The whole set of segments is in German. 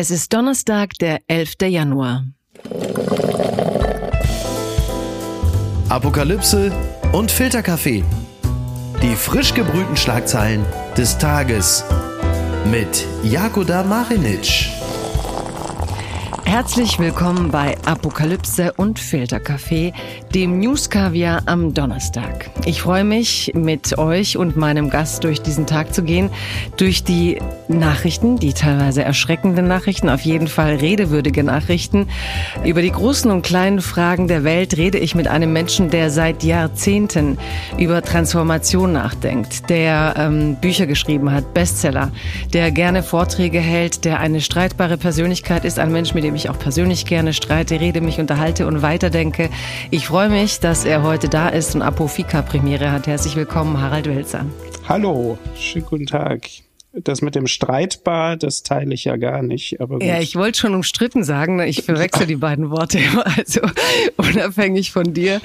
Es ist Donnerstag, der 11. Januar. Apokalypse und Filterkaffee. Die frisch gebrühten Schlagzeilen des Tages mit Jakoda Marinic. Herzlich willkommen bei Apokalypse und Filterkaffee, dem News Kaviar am Donnerstag. Ich freue mich, mit euch und meinem Gast durch diesen Tag zu gehen, durch die Nachrichten, die teilweise erschreckenden Nachrichten, auf jeden Fall redewürdige Nachrichten. Über die großen und kleinen Fragen der Welt rede ich mit einem Menschen, der seit Jahrzehnten über Transformation nachdenkt, der ähm, Bücher geschrieben hat, Bestseller, der gerne Vorträge hält, der eine streitbare Persönlichkeit ist, ein Mensch, mit dem ich auch persönlich gerne streite, rede, mich unterhalte und weiterdenke. Ich freue mich, dass er heute da ist und Apofika Premiere hat. Herzlich willkommen, Harald Welzer. Hallo, schönen guten Tag. Das mit dem Streitbar, das teile ich ja gar nicht. Aber gut. Ja, ich wollte schon umstritten sagen, ne? ich verwechsel die beiden Worte immer, also unabhängig von dir.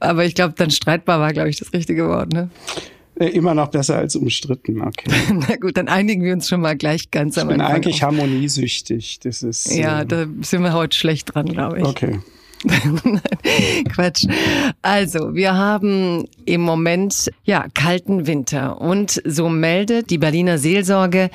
Aber ich glaube, dann streitbar war, glaube ich, das richtige Wort. Ne? Äh, immer noch besser als umstritten, okay. Na gut, dann einigen wir uns schon mal gleich ganz ich am bin Anfang. eigentlich auf. harmoniesüchtig. Das ist. Ja, äh, da sind wir heute schlecht dran, glaube ich. Okay. Quatsch. Also, wir haben im Moment ja kalten Winter und so meldet die Berliner Seelsorge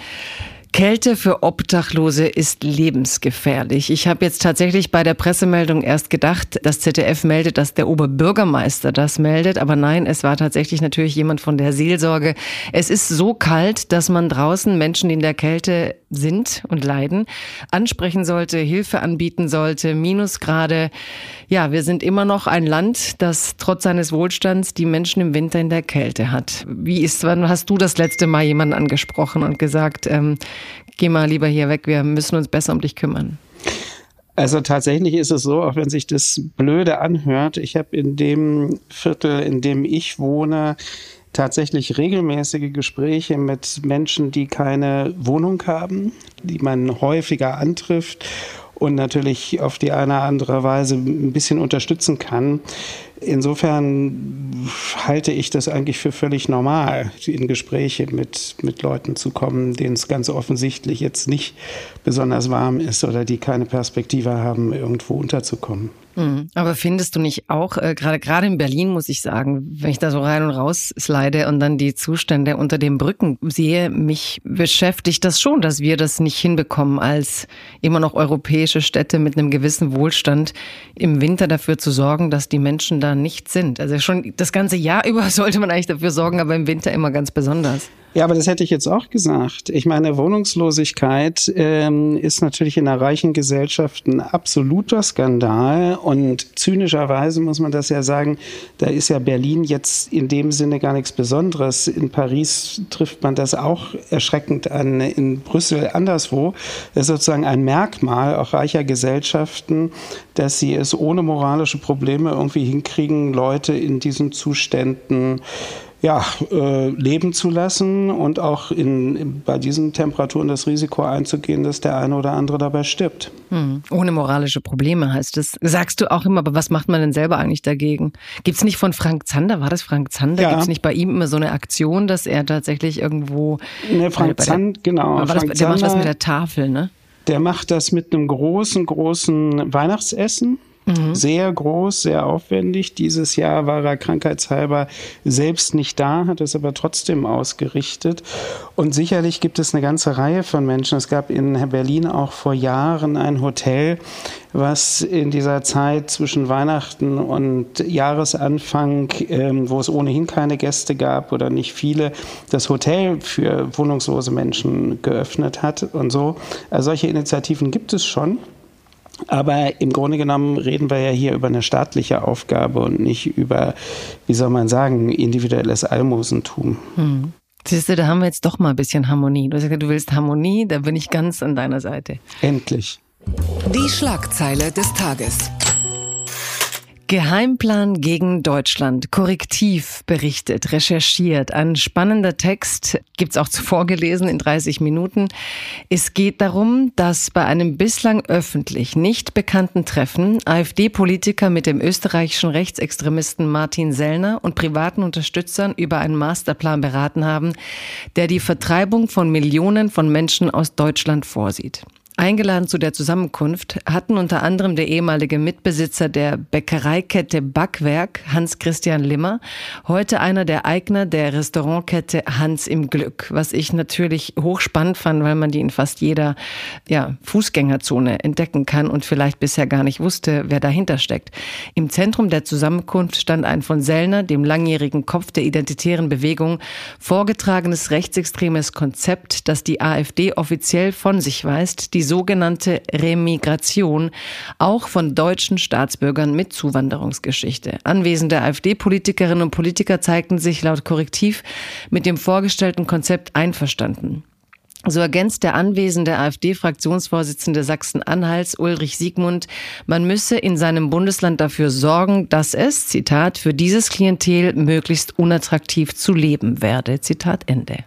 Kälte für Obdachlose ist lebensgefährlich. Ich habe jetzt tatsächlich bei der Pressemeldung erst gedacht, das ZDF meldet, dass der Oberbürgermeister das meldet, aber nein, es war tatsächlich natürlich jemand von der Seelsorge. Es ist so kalt, dass man draußen Menschen, die in der Kälte sind und leiden, ansprechen sollte, Hilfe anbieten sollte, Minusgrade. Ja, wir sind immer noch ein Land, das trotz seines Wohlstands die Menschen im Winter in der Kälte hat. Wie ist, wann hast du das letzte Mal jemanden angesprochen und gesagt, ähm, geh mal lieber hier weg, wir müssen uns besser um dich kümmern? Also tatsächlich ist es so, auch wenn sich das blöde anhört, ich habe in dem Viertel, in dem ich wohne, tatsächlich regelmäßige Gespräche mit Menschen, die keine Wohnung haben, die man häufiger antrifft und natürlich auf die eine oder andere Weise ein bisschen unterstützen kann. Insofern halte ich das eigentlich für völlig normal, in Gespräche mit, mit Leuten zu kommen, denen es ganz offensichtlich jetzt nicht besonders warm ist oder die keine Perspektive haben, irgendwo unterzukommen. Mhm. Aber findest du nicht auch, äh, gerade gerade in Berlin muss ich sagen, wenn ich da so rein und raus slide und dann die Zustände unter den Brücken sehe, mich beschäftigt das schon, dass wir das nicht hinbekommen, als immer noch europäische Städte mit einem gewissen Wohlstand im Winter dafür zu sorgen, dass die Menschen da nicht sind. Also schon das ganze Jahr über sollte man eigentlich dafür sorgen, aber im Winter immer ganz besonders. Ja, aber das hätte ich jetzt auch gesagt. Ich meine, Wohnungslosigkeit ähm, ist natürlich in einer reichen Gesellschaft ein absoluter Skandal. Und zynischerweise muss man das ja sagen, da ist ja Berlin jetzt in dem Sinne gar nichts Besonderes. In Paris trifft man das auch erschreckend an, in Brüssel anderswo. Das ist sozusagen ein Merkmal auch reicher Gesellschaften, dass sie es ohne moralische Probleme irgendwie hinkriegen, Leute in diesen Zuständen ja, äh, leben zu lassen und auch in, bei diesen Temperaturen das Risiko einzugehen, dass der eine oder andere dabei stirbt. Hm. Ohne moralische Probleme heißt es. Sagst du auch immer, aber was macht man denn selber eigentlich dagegen? Gibt's nicht von Frank Zander, war das Frank Zander? Ja. Gibt's nicht bei ihm immer so eine Aktion, dass er tatsächlich irgendwo. Ne, Frank bei der- Zand, genau. War das, Frank der macht was Zander, mit der Tafel, ne? der macht das mit einem großen, großen Weihnachtsessen. Sehr groß, sehr aufwendig. Dieses Jahr war er krankheitshalber selbst nicht da, hat es aber trotzdem ausgerichtet. Und sicherlich gibt es eine ganze Reihe von Menschen. Es gab in Berlin auch vor Jahren ein Hotel, was in dieser Zeit zwischen Weihnachten und Jahresanfang, ähm, wo es ohnehin keine Gäste gab oder nicht viele, das Hotel für wohnungslose Menschen geöffnet hat und so. Also solche Initiativen gibt es schon. Aber im Grunde genommen reden wir ja hier über eine staatliche Aufgabe und nicht über, wie soll man sagen, individuelles Almosentum. Siehst du, da haben wir jetzt doch mal ein bisschen Harmonie. Du hast gesagt, du willst Harmonie, da bin ich ganz an deiner Seite. Endlich. Die Schlagzeile des Tages. Geheimplan gegen Deutschland. Korrektiv berichtet, recherchiert. Ein spannender Text gibt's auch zuvor gelesen in 30 Minuten. Es geht darum, dass bei einem bislang öffentlich nicht bekannten Treffen AfD-Politiker mit dem österreichischen Rechtsextremisten Martin Sellner und privaten Unterstützern über einen Masterplan beraten haben, der die Vertreibung von Millionen von Menschen aus Deutschland vorsieht. Eingeladen zu der Zusammenkunft hatten unter anderem der ehemalige Mitbesitzer der Bäckereikette Backwerk, Hans-Christian Limmer, heute einer der Eigner der Restaurantkette Hans im Glück, was ich natürlich hochspannend fand, weil man die in fast jeder ja, Fußgängerzone entdecken kann und vielleicht bisher gar nicht wusste, wer dahinter steckt. Im Zentrum der Zusammenkunft stand ein von Sellner, dem langjährigen Kopf der identitären Bewegung, vorgetragenes rechtsextremes Konzept, das die AfD offiziell von sich weist, die die sogenannte Remigration, auch von deutschen Staatsbürgern mit Zuwanderungsgeschichte. Anwesende AfD-Politikerinnen und Politiker zeigten sich laut Korrektiv mit dem vorgestellten Konzept einverstanden. So ergänzt der anwesende AfD-Fraktionsvorsitzende Sachsen-Anhalts Ulrich Siegmund, man müsse in seinem Bundesland dafür sorgen, dass es, Zitat, für dieses Klientel möglichst unattraktiv zu leben werde. Zitat Ende.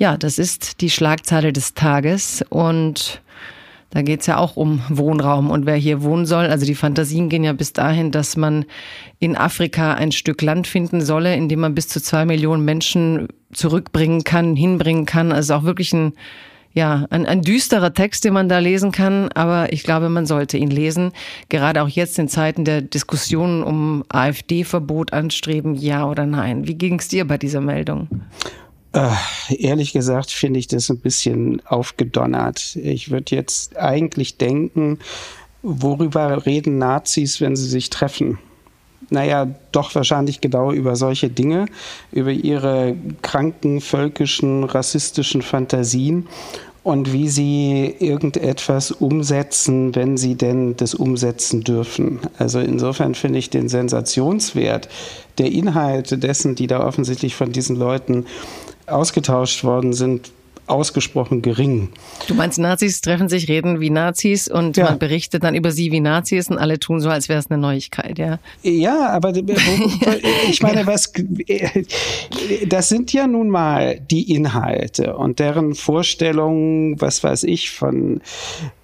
Ja, das ist die Schlagzeile des Tages und da geht's ja auch um Wohnraum und wer hier wohnen soll. Also die Fantasien gehen ja bis dahin, dass man in Afrika ein Stück Land finden solle, in dem man bis zu zwei Millionen Menschen zurückbringen kann, hinbringen kann. Also auch wirklich ein, ja, ein, ein düsterer Text, den man da lesen kann. Aber ich glaube, man sollte ihn lesen. Gerade auch jetzt in Zeiten der Diskussionen um AfD-Verbot anstreben, ja oder nein. Wie ging's dir bei dieser Meldung? Äh, ehrlich gesagt finde ich das ein bisschen aufgedonnert. Ich würde jetzt eigentlich denken, worüber reden Nazis, wenn sie sich treffen? Naja, doch wahrscheinlich genau über solche Dinge, über ihre kranken, völkischen, rassistischen Fantasien und wie sie irgendetwas umsetzen, wenn sie denn das umsetzen dürfen. Also insofern finde ich den Sensationswert der Inhalte dessen, die da offensichtlich von diesen Leuten ausgetauscht worden sind, ausgesprochen gering. Du meinst, Nazis treffen sich, reden wie Nazis und ja. man berichtet dann über sie wie Nazis und alle tun so, als wäre es eine Neuigkeit, ja? Ja, aber ich meine, was, das sind ja nun mal die Inhalte und deren Vorstellungen, was weiß ich, von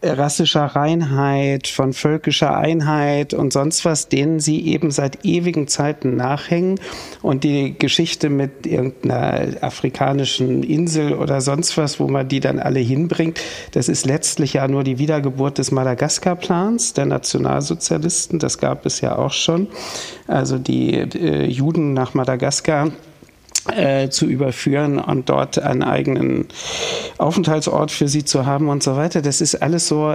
rassischer Reinheit, von völkischer Einheit und sonst was, denen sie eben seit ewigen Zeiten nachhängen und die Geschichte mit irgendeiner afrikanischen Insel oder sonst was, wo man die dann alle hinbringt. Das ist letztlich ja nur die Wiedergeburt des Madagaskar-Plans der Nationalsozialisten. Das gab es ja auch schon. Also die äh, Juden nach Madagaskar äh, zu überführen und dort einen eigenen Aufenthaltsort für sie zu haben und so weiter. Das ist alles so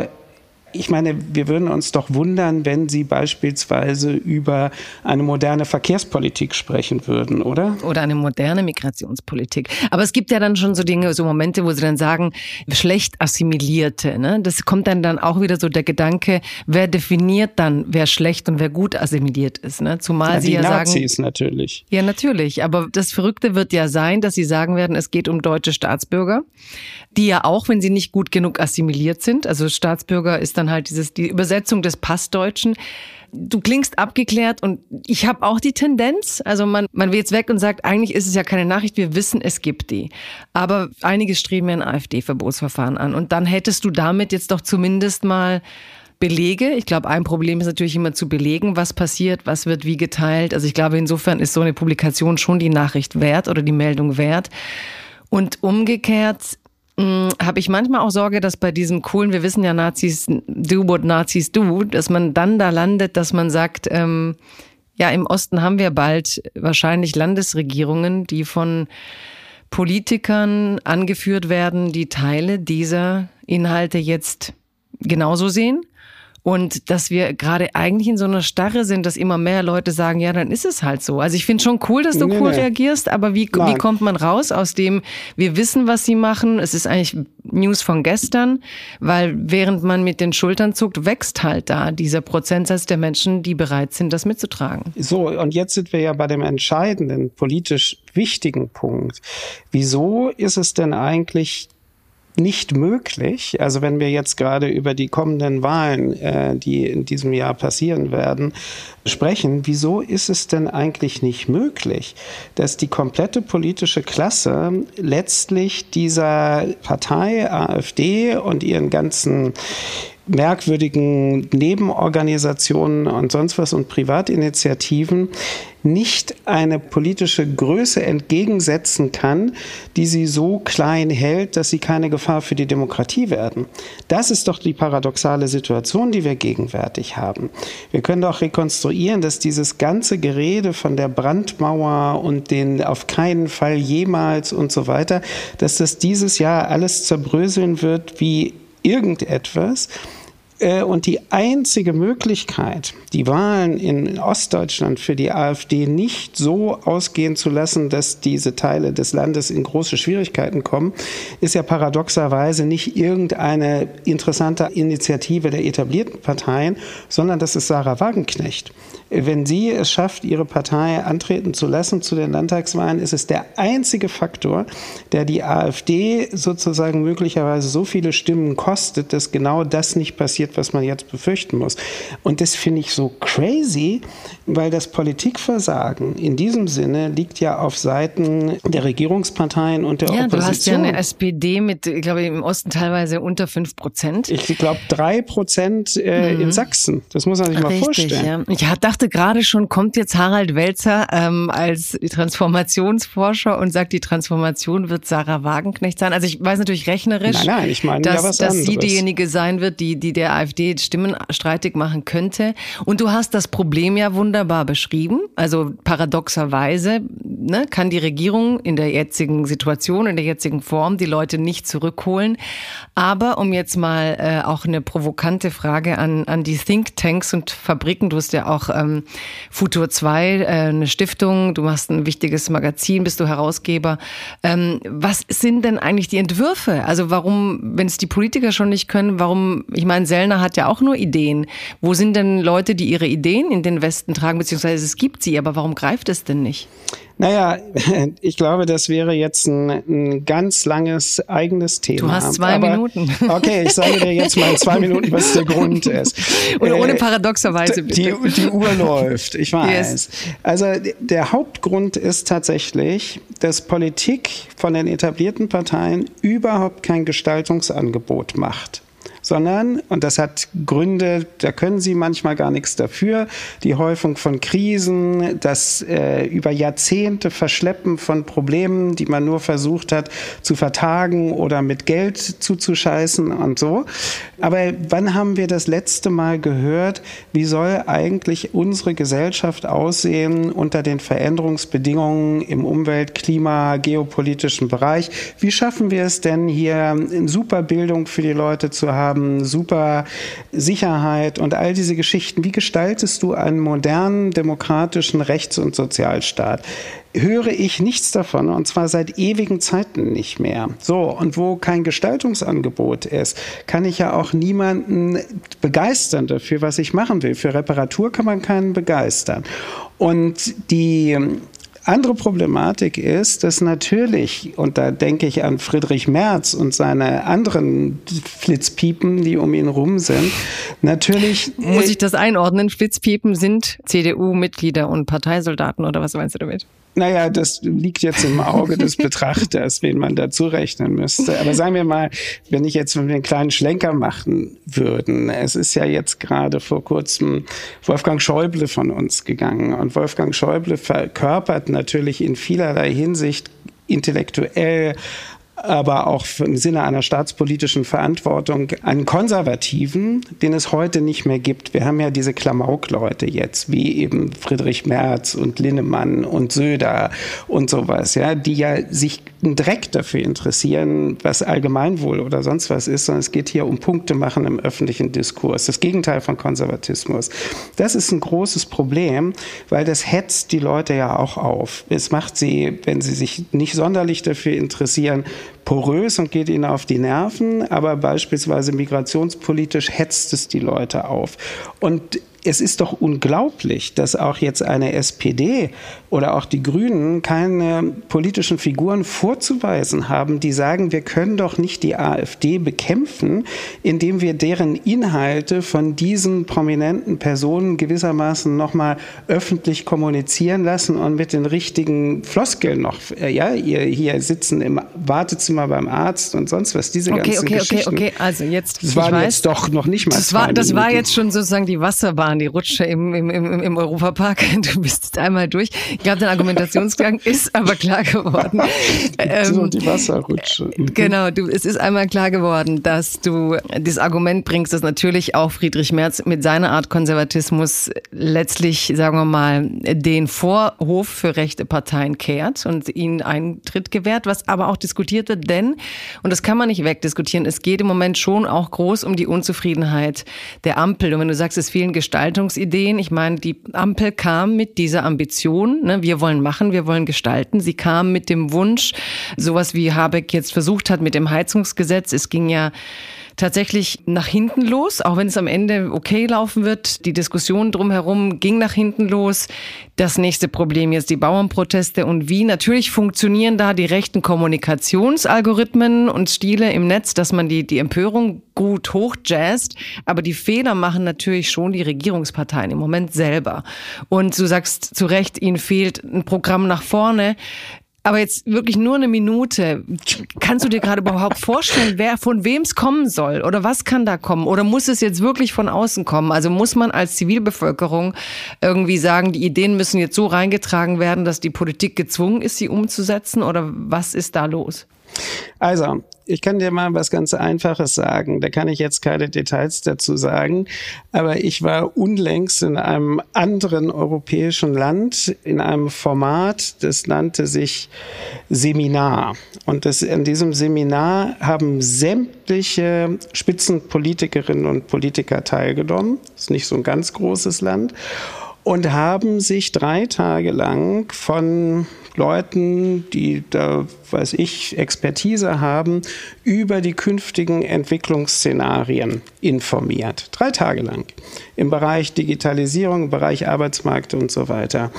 ich meine, wir würden uns doch wundern, wenn Sie beispielsweise über eine moderne Verkehrspolitik sprechen würden, oder? Oder eine moderne Migrationspolitik. Aber es gibt ja dann schon so Dinge, so Momente, wo Sie dann sagen, schlecht assimilierte. Ne? Das kommt dann dann auch wieder so der Gedanke, wer definiert dann, wer schlecht und wer gut assimiliert ist. Ne? Zumal ja, Sie ja Nazis sagen, natürlich. Ja, natürlich. Aber das Verrückte wird ja sein, dass Sie sagen werden, es geht um deutsche Staatsbürger, die ja auch, wenn sie nicht gut genug assimiliert sind, also Staatsbürger ist dann dann halt dieses, die Übersetzung des Passdeutschen. Du klingst abgeklärt und ich habe auch die Tendenz, also man, man will jetzt weg und sagt, eigentlich ist es ja keine Nachricht, wir wissen, es gibt die. Aber einige streben ja ein AfD-Verbotsverfahren an und dann hättest du damit jetzt doch zumindest mal Belege. Ich glaube, ein Problem ist natürlich immer zu belegen, was passiert, was wird wie geteilt. Also ich glaube, insofern ist so eine Publikation schon die Nachricht wert oder die Meldung wert. Und umgekehrt habe ich manchmal auch Sorge, dass bei diesem coolen, wir wissen ja Nazis do what Nazis do, dass man dann da landet, dass man sagt, ähm, ja, im Osten haben wir bald wahrscheinlich Landesregierungen, die von Politikern angeführt werden, die Teile dieser Inhalte jetzt genauso sehen und dass wir gerade eigentlich in so einer Starre sind, dass immer mehr Leute sagen, ja, dann ist es halt so. Also ich finde schon cool, dass du nee, cool nee. reagierst, aber wie, wie kommt man raus aus dem, wir wissen, was sie machen, es ist eigentlich News von gestern, weil während man mit den Schultern zuckt, wächst halt da dieser Prozentsatz der Menschen, die bereit sind, das mitzutragen. So, und jetzt sind wir ja bei dem entscheidenden, politisch wichtigen Punkt. Wieso ist es denn eigentlich nicht möglich. Also wenn wir jetzt gerade über die kommenden Wahlen, äh, die in diesem Jahr passieren werden, sprechen, wieso ist es denn eigentlich nicht möglich, dass die komplette politische Klasse letztlich dieser Partei AfD und ihren ganzen merkwürdigen Nebenorganisationen und sonst was und Privatinitiativen nicht eine politische Größe entgegensetzen kann, die sie so klein hält, dass sie keine Gefahr für die Demokratie werden. Das ist doch die paradoxale Situation, die wir gegenwärtig haben. Wir können doch rekonstruieren, dass dieses ganze Gerede von der Brandmauer und den auf keinen Fall jemals und so weiter, dass das dieses Jahr alles zerbröseln wird wie irgendetwas. Äh, und die einzige Möglichkeit, die Wahlen in Ostdeutschland für die AfD nicht so ausgehen zu lassen, dass diese Teile des Landes in große Schwierigkeiten kommen, ist ja paradoxerweise nicht irgendeine interessante Initiative der etablierten Parteien, sondern das ist Sarah Wagenknecht. Wenn sie es schafft, ihre Partei antreten zu lassen zu den Landtagswahlen, ist es der einzige Faktor, der die AfD sozusagen möglicherweise so viele Stimmen kostet, dass genau das nicht passiert, was man jetzt befürchten muss. Und das finde ich so crazy, weil das Politikversagen in diesem Sinne liegt ja auf Seiten der Regierungsparteien und der ja, Opposition. Du hast ja eine SPD mit, ich glaube, im Osten teilweise unter fünf Prozent. Ich glaube drei Prozent äh, mhm. in Sachsen. Das muss man sich Richtig, mal vorstellen. Ja. Ich dachte gerade schon, kommt jetzt Harald Welzer ähm, als Transformationsforscher und sagt, die Transformation wird Sarah Wagenknecht sein. Also ich weiß natürlich rechnerisch, nein, nein, ich meine dass, ja dass sie diejenige sein wird, die, die der AfD Stimmen streitig machen könnte. Und du hast das Problem ja wunderbar beschrieben. Also paradoxerweise ne, kann die Regierung in der jetzigen Situation, in der jetzigen Form die Leute nicht zurückholen. Aber um jetzt mal äh, auch eine provokante Frage an, an die Thinktanks und Fabriken, du hast ja auch ähm, Futur 2, äh, eine Stiftung, du machst ein wichtiges Magazin, bist du Herausgeber. Ähm, was sind denn eigentlich die Entwürfe? Also warum, wenn es die Politiker schon nicht können, warum, ich meine, Sellner hat ja auch nur Ideen. Wo sind denn Leute, die ihre Ideen in den Westen tragen, beziehungsweise es gibt sie, aber warum greift es denn nicht? Naja, ich glaube, das wäre jetzt ein, ein ganz langes eigenes Thema. Du hast zwei Aber, Minuten. Okay, ich sage dir jetzt mal in zwei Minuten, was der Grund ist. Und ohne äh, paradoxerweise bitte. Die, die Uhr läuft, ich weiß. Yes. Also der Hauptgrund ist tatsächlich, dass Politik von den etablierten Parteien überhaupt kein Gestaltungsangebot macht sondern, und das hat Gründe, da können sie manchmal gar nichts dafür, die Häufung von Krisen, das äh, über Jahrzehnte Verschleppen von Problemen, die man nur versucht hat zu vertagen oder mit Geld zuzuscheißen und so. Aber wann haben wir das letzte Mal gehört, wie soll eigentlich unsere Gesellschaft aussehen unter den Veränderungsbedingungen im Umwelt-, Klima-, geopolitischen Bereich? Wie schaffen wir es denn hier, eine super Bildung für die Leute zu haben? Haben, super Sicherheit und all diese Geschichten. Wie gestaltest du einen modernen, demokratischen Rechts- und Sozialstaat? höre ich nichts davon und zwar seit ewigen Zeiten nicht mehr. So, und wo kein Gestaltungsangebot ist, kann ich ja auch niemanden begeistern dafür, was ich machen will. Für Reparatur kann man keinen begeistern. Und die andere Problematik ist, dass natürlich, und da denke ich an Friedrich Merz und seine anderen Flitzpiepen, die um ihn rum sind, natürlich. Muss ich das einordnen? Flitzpiepen sind CDU-Mitglieder und Parteisoldaten oder was meinst du damit? Naja, das liegt jetzt im Auge des Betrachters, wen man dazu rechnen müsste. Aber sagen wir mal, wenn ich jetzt einen kleinen Schlenker machen würden. Es ist ja jetzt gerade vor kurzem Wolfgang Schäuble von uns gegangen. Und Wolfgang Schäuble verkörpert natürlich in vielerlei Hinsicht intellektuell aber auch im Sinne einer staatspolitischen Verantwortung einen Konservativen, den es heute nicht mehr gibt. Wir haben ja diese Klamauk-Leute jetzt, wie eben Friedrich Merz und Linnemann und Söder und sowas, ja, die ja sich Dreck dafür interessieren, was Allgemeinwohl oder sonst was ist, sondern es geht hier um Punkte machen im öffentlichen Diskurs. Das Gegenteil von Konservatismus. Das ist ein großes Problem, weil das hetzt die Leute ja auch auf. Es macht sie, wenn sie sich nicht sonderlich dafür interessieren, porös und geht ihnen auf die Nerven, aber beispielsweise migrationspolitisch hetzt es die Leute auf. Und es ist doch unglaublich, dass auch jetzt eine SPD oder auch die Grünen keine politischen Figuren vorzuweisen haben, die sagen, wir können doch nicht die AfD bekämpfen, indem wir deren Inhalte von diesen prominenten Personen gewissermaßen nochmal öffentlich kommunizieren lassen und mit den richtigen Floskeln noch, äh, ja, ihr hier sitzen im Wartezimmer beim Arzt und sonst was, diese okay, ganzen okay, Geschichten. Okay, okay, also jetzt, das waren weiß, jetzt doch noch nicht mal das war, das war jetzt schon sozusagen die Wasserbahn, die Rutsche im, im, im, im Europapark. Du bist einmal durch. Ich glaube, dein Argumentationsgang ist aber klar geworden. so die Wasserrutsche. Mhm. Genau, du, es ist einmal klar geworden, dass du das Argument bringst, dass natürlich auch Friedrich Merz mit seiner Art Konservatismus letztlich, sagen wir mal, den Vorhof für rechte Parteien kehrt und ihnen Eintritt gewährt, was aber auch diskutiert wird, denn, und das kann man nicht wegdiskutieren, es geht im Moment schon auch groß um die Unzufriedenheit der Ampel. Und wenn du sagst, es fehlen Gestaltungsideen, ich meine, die Ampel kam mit dieser Ambition, ne, wir wollen machen, wir wollen gestalten. Sie kam mit dem Wunsch, sowas wie Habeck jetzt versucht hat mit dem Heizungsgesetz. Es ging ja tatsächlich nach hinten los, auch wenn es am Ende okay laufen wird. Die Diskussion drumherum ging nach hinten los. Das nächste Problem jetzt die Bauernproteste und wie natürlich funktionieren da die rechten Kommunikationsalgorithmen und Stile im Netz, dass man die, die Empörung gut hochjazzt, aber die Fehler machen natürlich schon die Regierungsparteien im Moment selber. Und du sagst zu Recht, ihnen fehlt ein Programm nach vorne. Aber jetzt wirklich nur eine Minute. Kannst du dir gerade überhaupt vorstellen, wer von wem es kommen soll? Oder was kann da kommen? Oder muss es jetzt wirklich von außen kommen? Also muss man als Zivilbevölkerung irgendwie sagen, die Ideen müssen jetzt so reingetragen werden, dass die Politik gezwungen ist, sie umzusetzen? Oder was ist da los? Also, ich kann dir mal was ganz Einfaches sagen. Da kann ich jetzt keine Details dazu sagen. Aber ich war unlängst in einem anderen europäischen Land in einem Format, das nannte sich Seminar. Und das, in diesem Seminar haben sämtliche Spitzenpolitikerinnen und Politiker teilgenommen. Das ist nicht so ein ganz großes Land. Und haben sich drei Tage lang von Leuten, die da, weiß ich, Expertise haben, über die künftigen Entwicklungsszenarien informiert. Drei Tage lang. Im Bereich Digitalisierung, im Bereich Arbeitsmarkt und so weiter.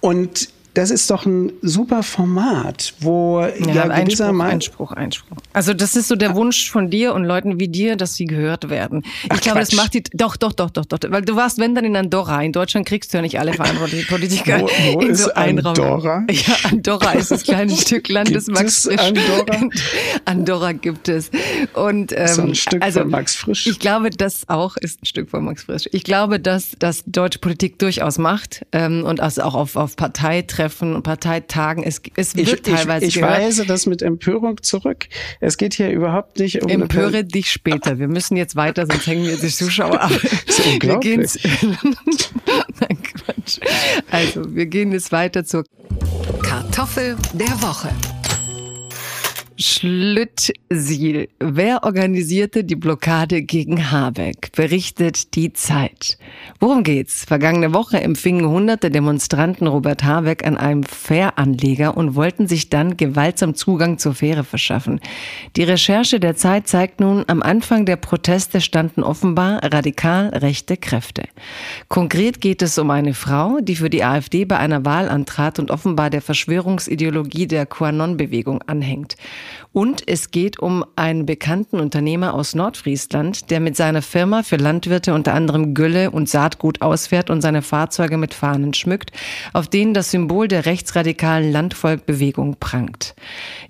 Und das ist doch ein super Format, wo ja, ja Einspruch, Einspruch, Einspruch. Also das ist so der Wunsch von dir und Leuten wie dir, dass sie gehört werden. Ich Ach, glaube, Quatsch. das macht die doch, doch, doch, doch, doch, weil du warst, wenn dann in Andorra. In Deutschland kriegst du ja nicht alle verantwortlichen Politiker wo, wo in so einen Andorra? Raum. Ja, Andorra ist das kleine Stück Land des Max Frisch. Andorra? Andorra gibt es. Und ähm, so ein Stück also, von Max Frisch. Ich glaube, das auch ist ein Stück von Max Frisch. Ich glaube, dass das deutsche Politik durchaus macht ähm, und also auch auf, auf Parteitreffen Treffen und Parteitagen. Es, es wird ich, teilweise Ich, ich weise das mit Empörung zurück. Es geht hier überhaupt nicht um... Empöre dich später. Wir müssen jetzt weiter, sonst hängen wir die Zuschauer ab. Das ist unglaublich. Nein, Quatsch. Also, wir gehen jetzt weiter zur Kartoffel der Woche. Schlüttsiel. Wer organisierte die Blockade gegen Habeck? Berichtet die Zeit. Worum geht's? Vergangene Woche empfingen hunderte Demonstranten Robert Habeck an einem Fähranleger und wollten sich dann gewaltsam Zugang zur Fähre verschaffen. Die Recherche der Zeit zeigt nun, am Anfang der Proteste standen offenbar radikal rechte Kräfte. Konkret geht es um eine Frau, die für die AfD bei einer Wahl antrat und offenbar der Verschwörungsideologie der QAnon-Bewegung anhängt. Und es geht um einen bekannten Unternehmer aus Nordfriesland, der mit seiner Firma für Landwirte unter anderem Gülle und Saatgut ausfährt und seine Fahrzeuge mit Fahnen schmückt, auf denen das Symbol der rechtsradikalen Landvolkbewegung prangt.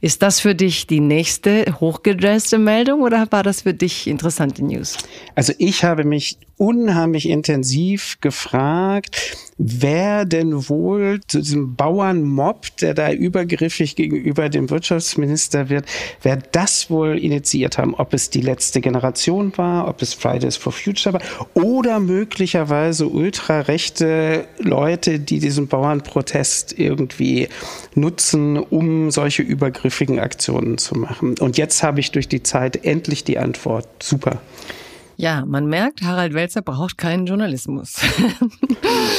Ist das für dich die nächste hochgedresste Meldung oder war das für dich interessante News? Also ich habe mich unheimlich intensiv gefragt, wer denn wohl zu diesem Bauernmob, der da übergriffig gegenüber dem Wirtschaftsminister wird, wer das wohl initiiert haben, ob es die letzte Generation war, ob es Fridays for Future war oder möglicherweise ultrarechte Leute, die diesen Bauernprotest irgendwie nutzen, um solche übergriffigen Aktionen zu machen. Und jetzt habe ich durch die Zeit endlich die Antwort. Super. Ja, man merkt, Harald Welzer braucht keinen Journalismus.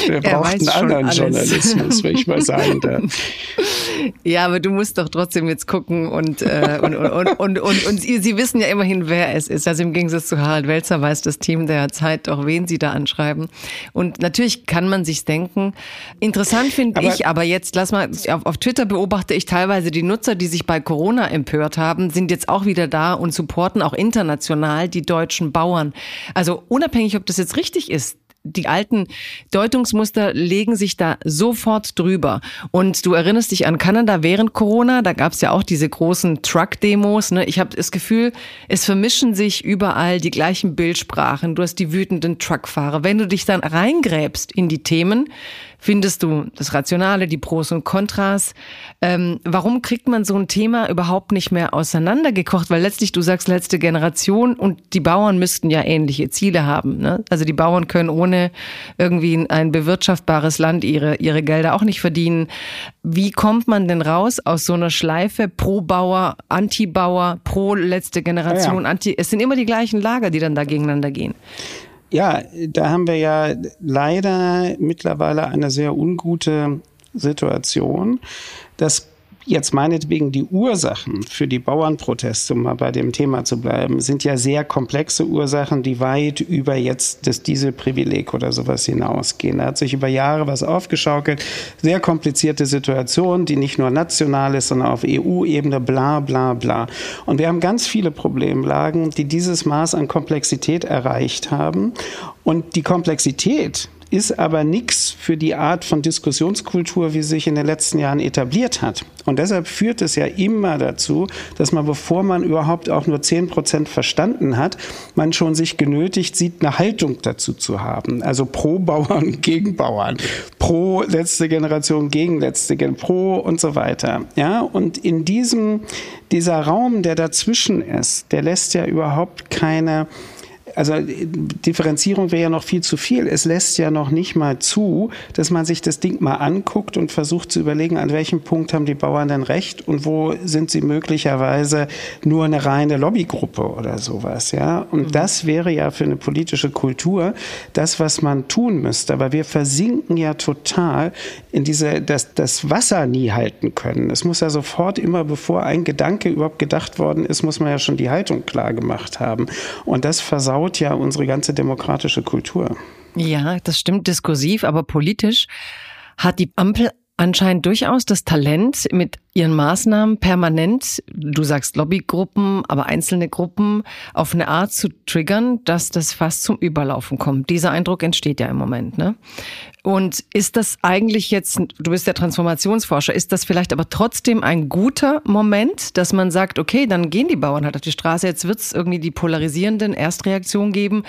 Er braucht einen anderen Journalismus, wenn ich mal sagen darf. Ja, aber du musst doch trotzdem jetzt gucken und, äh, und, und, und, und, und, Sie, wissen ja immerhin, wer es ist. Also im Gegensatz zu Harald Welzer weiß das Team der Zeit doch, wen Sie da anschreiben. Und natürlich kann man sich denken. Interessant finde ich, aber jetzt lass mal, auf, auf Twitter beobachte ich teilweise die Nutzer, die sich bei Corona empört haben, sind jetzt auch wieder da und supporten auch international die deutschen Bauern. Also unabhängig, ob das jetzt richtig ist, die alten Deutungsmuster legen sich da sofort drüber. Und du erinnerst dich an Kanada während Corona, da gab es ja auch diese großen Truck-Demos. Ne? Ich habe das Gefühl, es vermischen sich überall die gleichen Bildsprachen. Du hast die wütenden Truckfahrer. Wenn du dich dann reingräbst in die Themen, findest du das Rationale, die Pros und Kontras. Ähm, warum kriegt man so ein Thema überhaupt nicht mehr auseinandergekocht? Weil letztlich, du sagst letzte Generation und die Bauern müssten ja ähnliche Ziele haben. Ne? Also die Bauern können ohne irgendwie ein bewirtschaftbares Land ihre, ihre Gelder auch nicht verdienen. Wie kommt man denn raus aus so einer Schleife pro Bauer, Anti-Bauer, pro letzte Generation, ja, ja. Anti? Es sind immer die gleichen Lager, die dann da gegeneinander gehen. Ja, da haben wir ja leider mittlerweile eine sehr ungute Situation. Das Jetzt meinetwegen die Ursachen für die Bauernproteste, um mal bei dem Thema zu bleiben, sind ja sehr komplexe Ursachen, die weit über jetzt das Dieselprivileg oder sowas hinausgehen. Da hat sich über Jahre was aufgeschaukelt. Sehr komplizierte Situation, die nicht nur national ist, sondern auf EU-Ebene, bla, bla, bla. Und wir haben ganz viele Problemlagen, die dieses Maß an Komplexität erreicht haben. Und die Komplexität ist aber nichts für die Art von Diskussionskultur, wie sie sich in den letzten Jahren etabliert hat. Und deshalb führt es ja immer dazu, dass man, bevor man überhaupt auch nur zehn Prozent verstanden hat, man schon sich genötigt sieht, eine Haltung dazu zu haben. Also pro Bauern gegen Bauern, pro letzte Generation gegen letzte Generation, pro und so weiter. Ja, und in diesem, dieser Raum, der dazwischen ist, der lässt ja überhaupt keine also Differenzierung wäre ja noch viel zu viel. Es lässt ja noch nicht mal zu, dass man sich das Ding mal anguckt und versucht zu überlegen, an welchem Punkt haben die Bauern denn recht und wo sind sie möglicherweise nur eine reine Lobbygruppe oder sowas, ja. Und mhm. das wäre ja für eine politische Kultur das, was man tun müsste. Aber wir versinken ja total in diese, das, das Wasser nie halten können. Es muss ja sofort immer, bevor ein Gedanke überhaupt gedacht worden ist, muss man ja schon die Haltung klar gemacht haben. Und das versaut baut ja unsere ganze demokratische Kultur. Ja, das stimmt diskursiv, aber politisch hat die Ampel anscheinend durchaus das Talent, mit ihren Maßnahmen permanent, du sagst Lobbygruppen, aber einzelne Gruppen auf eine Art zu triggern, dass das fast zum Überlaufen kommt. Dieser Eindruck entsteht ja im Moment. Ne? Und ist das eigentlich jetzt, du bist der Transformationsforscher, ist das vielleicht aber trotzdem ein guter Moment, dass man sagt, okay, dann gehen die Bauern halt auf die Straße, jetzt wird es irgendwie die polarisierenden Erstreaktionen geben.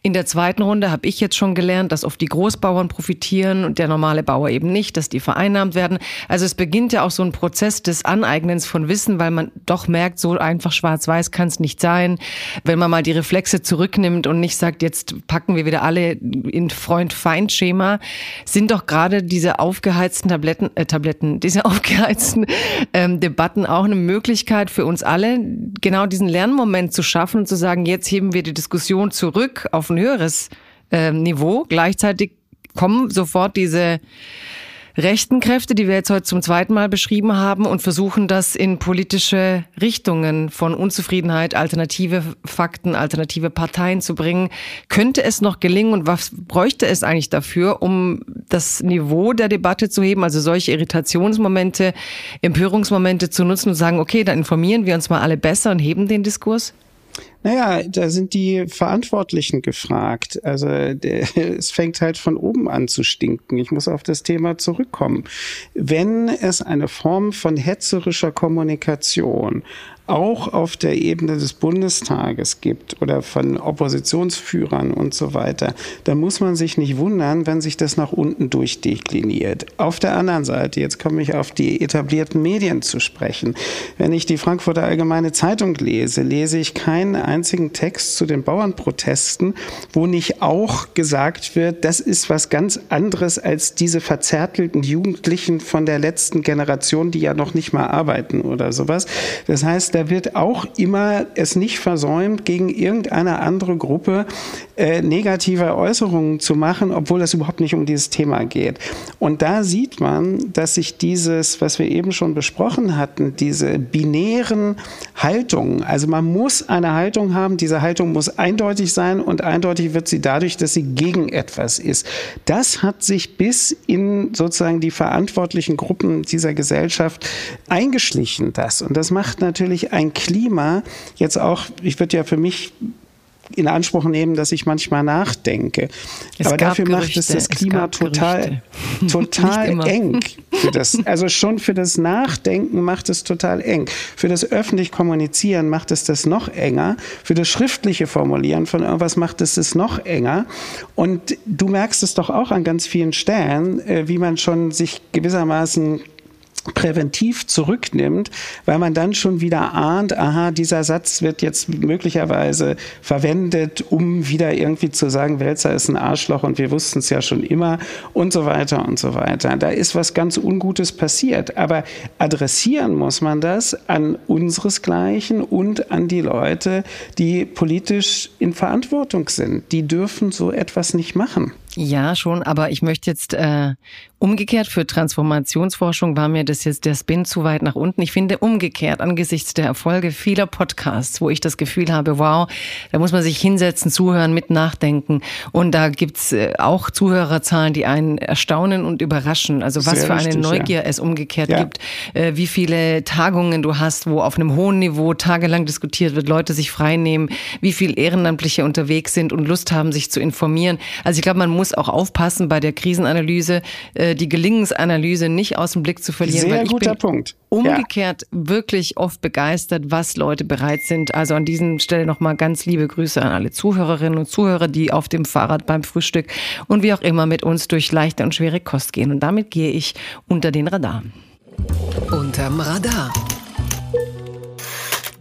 In der zweiten Runde habe ich jetzt schon gelernt, dass oft die Großbauern profitieren und der normale Bauer eben nicht, dass die vereinnahmt werden. Also es beginnt ja auch so ein Prozess des Aneignens von Wissen, weil man doch merkt, so einfach schwarz-weiß kann es nicht sein. Wenn man mal die Reflexe zurücknimmt und nicht sagt, jetzt packen wir wieder alle in Freund-Feind-Schema, sind doch gerade diese aufgeheizten Tabletten, äh, Tabletten, diese aufgeheizten ähm, Debatten auch eine Möglichkeit für uns alle, genau diesen Lernmoment zu schaffen und zu sagen, jetzt heben wir die Diskussion zurück auf ein höheres äh, Niveau. Gleichzeitig kommen sofort diese rechten Kräfte, die wir jetzt heute zum zweiten Mal beschrieben haben und versuchen das in politische Richtungen von Unzufriedenheit, alternative Fakten, alternative Parteien zu bringen. Könnte es noch gelingen und was bräuchte es eigentlich dafür, um das Niveau der Debatte zu heben, also solche Irritationsmomente, Empörungsmomente zu nutzen und sagen, okay, dann informieren wir uns mal alle besser und heben den Diskurs? Naja, da sind die Verantwortlichen gefragt. Also der, es fängt halt von oben an zu stinken. Ich muss auf das Thema zurückkommen. Wenn es eine Form von hetzerischer Kommunikation auch auf der Ebene des Bundestages gibt oder von Oppositionsführern und so weiter, dann muss man sich nicht wundern, wenn sich das nach unten durchdekliniert. Auf der anderen Seite, jetzt komme ich auf die etablierten Medien zu sprechen. Wenn ich die Frankfurter Allgemeine Zeitung lese, lese ich keinen einzigen Text zu den Bauernprotesten, wo nicht auch gesagt wird, das ist was ganz anderes als diese verzärtelten Jugendlichen von der letzten Generation, die ja noch nicht mal arbeiten oder sowas. Das heißt, da wird auch immer es nicht versäumt, gegen irgendeine andere Gruppe äh, negative Äußerungen zu machen, obwohl das überhaupt nicht um dieses Thema geht. Und da sieht man, dass sich dieses, was wir eben schon besprochen hatten, diese binären Haltungen, also man muss eine Haltung haben, diese Haltung muss eindeutig sein und eindeutig wird sie dadurch, dass sie gegen etwas ist. Das hat sich bis in sozusagen die verantwortlichen Gruppen dieser Gesellschaft eingeschlichen, das. Und das macht natürlich ein Klima, jetzt auch, ich würde ja für mich in Anspruch nehmen, dass ich manchmal nachdenke. Es Aber dafür Gerüchte, macht es das Klima es total, total eng. Für das, also schon für das Nachdenken macht es total eng. Für das öffentlich Kommunizieren macht es das noch enger. Für das schriftliche Formulieren von irgendwas macht es es noch enger. Und du merkst es doch auch an ganz vielen Stellen, äh, wie man schon sich gewissermaßen präventiv zurücknimmt, weil man dann schon wieder ahnt, aha, dieser Satz wird jetzt möglicherweise verwendet, um wieder irgendwie zu sagen, Welzer ist ein Arschloch und wir wussten es ja schon immer und so weiter und so weiter. Da ist was ganz Ungutes passiert. Aber adressieren muss man das an unseresgleichen und an die Leute, die politisch in Verantwortung sind. Die dürfen so etwas nicht machen. Ja, schon, aber ich möchte jetzt äh, umgekehrt für Transformationsforschung war mir das jetzt der Spin zu weit nach unten. Ich finde umgekehrt angesichts der Erfolge vieler Podcasts, wo ich das Gefühl habe, wow, da muss man sich hinsetzen, zuhören, mit nachdenken. Und da gibt's äh, auch Zuhörerzahlen, die einen erstaunen und überraschen. Also was Sehr für eine Neugier ja. es umgekehrt ja. gibt, äh, wie viele Tagungen du hast, wo auf einem hohen Niveau tagelang diskutiert wird, Leute sich freinehmen, wie viel Ehrenamtliche unterwegs sind und Lust haben, sich zu informieren. Also ich glaube, man muss muss auch aufpassen bei der Krisenanalyse, äh, die Gelingensanalyse nicht aus dem Blick zu verlieren. Sehr weil ich guter bin Punkt. Umgekehrt ja. wirklich oft begeistert, was Leute bereit sind. Also an diesem Stelle nochmal ganz liebe Grüße an alle Zuhörerinnen und Zuhörer, die auf dem Fahrrad beim Frühstück und wie auch immer mit uns durch leichte und schwere Kost gehen. Und damit gehe ich unter den Radar. Unterm Radar.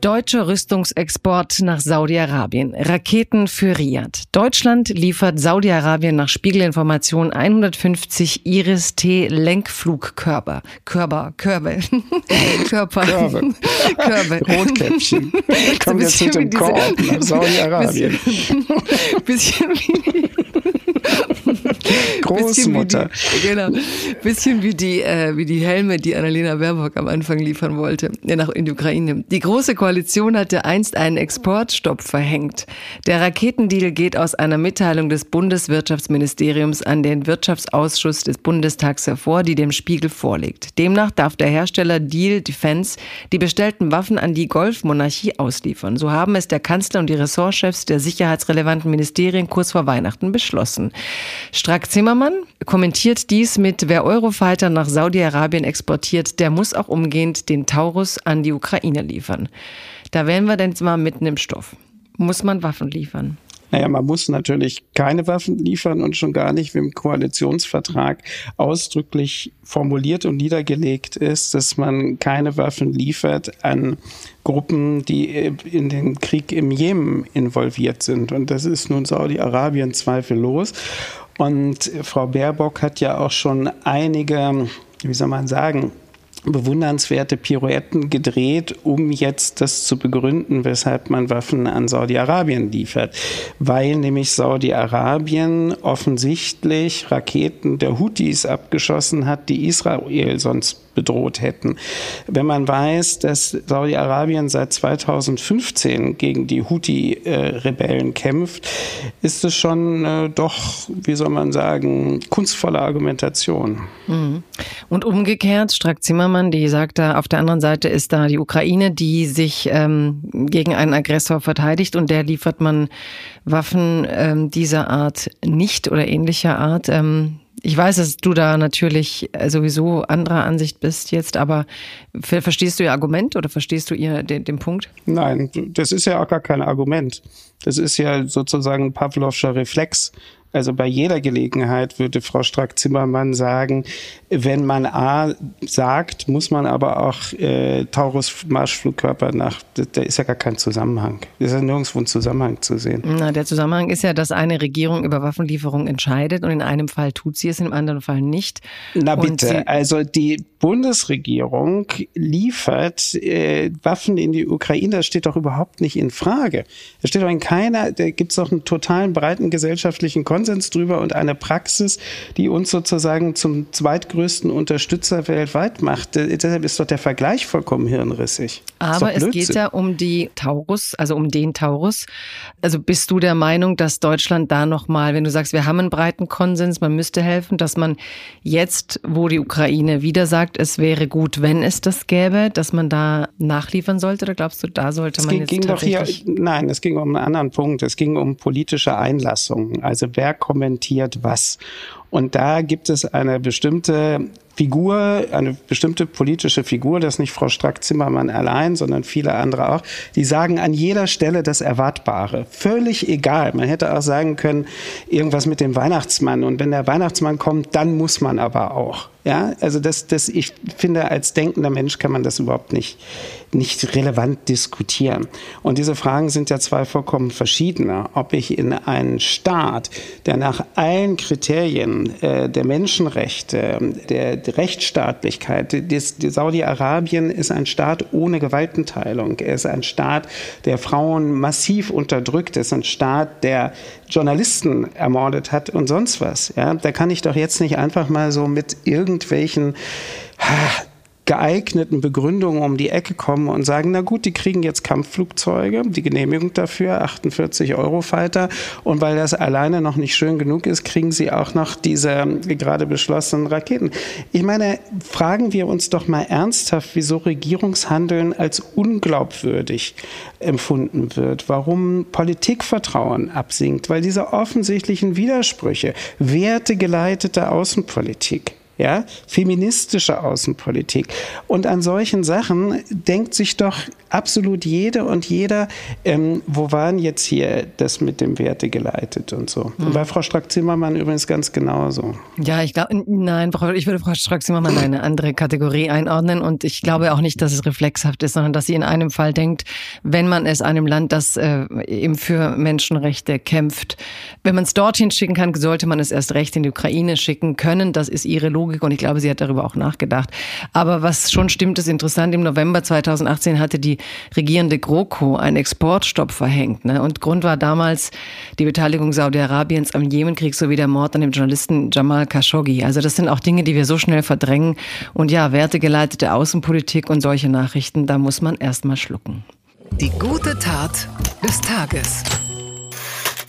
Deutscher Rüstungsexport nach Saudi-Arabien. Raketen für Riyadh. Deutschland liefert Saudi-Arabien nach Spiegelinformation 150 Iris-T-Lenkflugkörper. Körper, Körbe. Körper. Körbe. Körbe. Rotkäppchen. Kommen jetzt mit dem Korb nach Saudi-Arabien. Bisschen, bisschen wie Großmutter. Bisschen die, genau. Bisschen wie die, äh, wie die Helme, die Annalena Baerbock am Anfang liefern wollte, ja, nach in die Ukraine. Die Große Koalition hatte einst einen Exportstopp verhängt. Der Raketendeal geht aus einer Mitteilung des Bundeswirtschaftsministeriums an den Wirtschaftsausschuss des Bundestags hervor, die dem Spiegel vorliegt. Demnach darf der Hersteller Deal Defense die bestellten Waffen an die Golfmonarchie ausliefern. So haben es der Kanzler und die Ressortchefs der sicherheitsrelevanten Ministerien kurz vor Weihnachten beschlossen. Strack-Zimmermann kommentiert dies mit, wer Eurofighter nach Saudi-Arabien exportiert, der muss auch umgehend den Taurus an die Ukraine liefern. Da wären wir denn mal mitten im Stoff. Muss man Waffen liefern? Naja, man muss natürlich keine Waffen liefern und schon gar nicht, wie im Koalitionsvertrag ausdrücklich formuliert und niedergelegt ist, dass man keine Waffen liefert an Gruppen, die in den Krieg im Jemen involviert sind. Und das ist nun Saudi-Arabien zweifellos. Und Frau Baerbock hat ja auch schon einige, wie soll man sagen, bewundernswerte Pirouetten gedreht, um jetzt das zu begründen, weshalb man Waffen an Saudi-Arabien liefert. Weil nämlich Saudi-Arabien offensichtlich Raketen der Houthis abgeschossen hat, die Israel sonst bedroht hätten. Wenn man weiß, dass Saudi-Arabien seit 2015 gegen die Houthi-Rebellen kämpft, ist es schon äh, doch, wie soll man sagen, kunstvolle Argumentation. Mhm. Und umgekehrt, Strack Zimmermann, die sagt da, auf der anderen Seite ist da die Ukraine, die sich ähm, gegen einen Aggressor verteidigt und der liefert man Waffen ähm, dieser Art nicht oder ähnlicher Art. Ähm, ich weiß, dass du da natürlich äh, sowieso anderer Ansicht bist jetzt, aber verstehst du ihr Argument oder verstehst du ihr den, den Punkt? Nein, das ist ja auch gar kein Argument. Das ist ja sozusagen ein Pavlovscher Reflex. Also bei jeder Gelegenheit würde Frau Strack-Zimmermann sagen, wenn man A sagt, muss man aber auch äh, Taurus-Marschflugkörper nach, da ist ja gar kein Zusammenhang. Da ist ja nirgendwo ein Zusammenhang zu sehen. Na, der Zusammenhang ist ja, dass eine Regierung über Waffenlieferungen entscheidet und in einem Fall tut sie es, in einem anderen Fall nicht. Na bitte, also die Bundesregierung liefert äh, Waffen in die Ukraine, das steht doch überhaupt nicht in Frage. Das steht doch in keiner, da gibt es doch einen totalen breiten gesellschaftlichen Konsens Konsens drüber und eine Praxis, die uns sozusagen zum zweitgrößten Unterstützer weltweit macht. Äh, deshalb ist doch der Vergleich vollkommen hirnrissig. Aber es geht ja um die Taurus, also um den Taurus. Also bist du der Meinung, dass Deutschland da nochmal, wenn du sagst, wir haben einen breiten Konsens, man müsste helfen, dass man jetzt, wo die Ukraine wieder sagt, es wäre gut, wenn es das gäbe, dass man da nachliefern sollte? Oder glaubst du, da sollte man es ging, jetzt ging doch hier, Nein, es ging um einen anderen Punkt. Es ging um politische Einlassungen. Also wer kommentiert was. Und da gibt es eine bestimmte Figur, eine bestimmte politische Figur, das nicht Frau Strack-Zimmermann allein, sondern viele andere auch, die sagen an jeder Stelle das Erwartbare. Völlig egal. Man hätte auch sagen können, irgendwas mit dem Weihnachtsmann. Und wenn der Weihnachtsmann kommt, dann muss man aber auch. Ja, also das, das, ich finde, als denkender Mensch kann man das überhaupt nicht, nicht relevant diskutieren. Und diese Fragen sind ja zwei vollkommen verschiedene. Ob ich in einen Staat, der nach allen Kriterien der Menschenrechte, der, der Rechtsstaatlichkeit, Saudi-Arabien ist ein Staat ohne Gewaltenteilung. Er ist ein Staat, der Frauen massiv unterdrückt. Er ist ein Staat, der Journalisten ermordet hat und sonst was. Ja, da kann ich doch jetzt nicht einfach mal so mit irgendwelchen geeigneten Begründungen um die Ecke kommen und sagen, na gut, die kriegen jetzt Kampfflugzeuge, die Genehmigung dafür, 48 Eurofighter und weil das alleine noch nicht schön genug ist, kriegen sie auch noch diese gerade beschlossenen Raketen. Ich meine, fragen wir uns doch mal ernsthaft, wieso Regierungshandeln als unglaubwürdig empfunden wird, warum Politikvertrauen absinkt, weil diese offensichtlichen Widersprüche, wertegeleitete Außenpolitik, ja, feministische Außenpolitik. Und an solchen Sachen denkt sich doch absolut jede und jeder, ähm, wo waren jetzt hier das mit dem Werte geleitet und so. Mhm. Und bei Frau Strack-Zimmermann übrigens ganz genauso. Ja, ich glaube, nein, ich würde Frau Strack-Zimmermann eine andere Kategorie einordnen und ich glaube auch nicht, dass es reflexhaft ist, sondern dass sie in einem Fall denkt, wenn man es einem Land, das äh, eben für Menschenrechte kämpft, wenn man es dorthin schicken kann, sollte man es erst recht in die Ukraine schicken können. Das ist ihre Logik Logik und ich glaube, sie hat darüber auch nachgedacht. Aber was schon stimmt, ist interessant. Im November 2018 hatte die regierende GroKo einen Exportstopp verhängt. Ne? Und Grund war damals die Beteiligung Saudi-Arabiens am Jemenkrieg sowie der Mord an dem Journalisten Jamal Khashoggi. Also das sind auch Dinge, die wir so schnell verdrängen. Und ja, wertegeleitete Außenpolitik und solche Nachrichten, da muss man erstmal schlucken. Die gute Tat des Tages.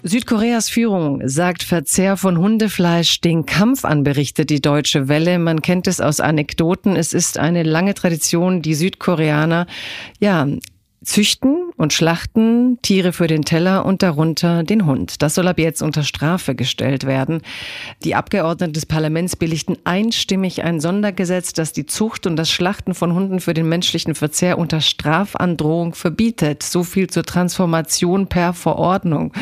Südkoreas Führung sagt Verzehr von Hundefleisch den Kampf an, berichtet die Deutsche Welle. Man kennt es aus Anekdoten. Es ist eine lange Tradition, die Südkoreaner ja züchten und schlachten Tiere für den Teller und darunter den Hund. Das soll ab jetzt unter Strafe gestellt werden. Die Abgeordneten des Parlaments billigten einstimmig ein Sondergesetz, das die Zucht und das Schlachten von Hunden für den menschlichen Verzehr unter Strafandrohung verbietet. So viel zur Transformation per Verordnung.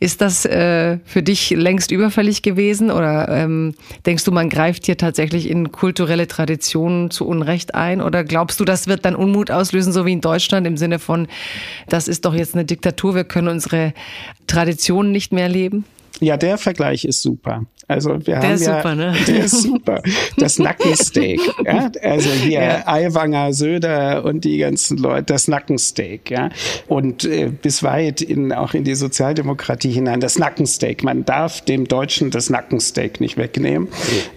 Ist das äh, für dich längst überfällig gewesen oder ähm, denkst du, man greift hier tatsächlich in kulturelle Traditionen zu Unrecht ein oder glaubst du, das wird dann Unmut auslösen, so wie in Deutschland im Sinne von, das ist doch jetzt eine Diktatur, wir können unsere Traditionen nicht mehr leben? Ja, der Vergleich ist super. Also wir der haben ist ja, super, ne? Der ist super. Das Nackensteak. ja? Also hier ja. Aiwanger, Söder und die ganzen Leute, das Nackensteak. Ja? Und äh, bis weit in, auch in die Sozialdemokratie hinein, das Nackensteak. Man darf dem Deutschen das Nackensteak nicht wegnehmen.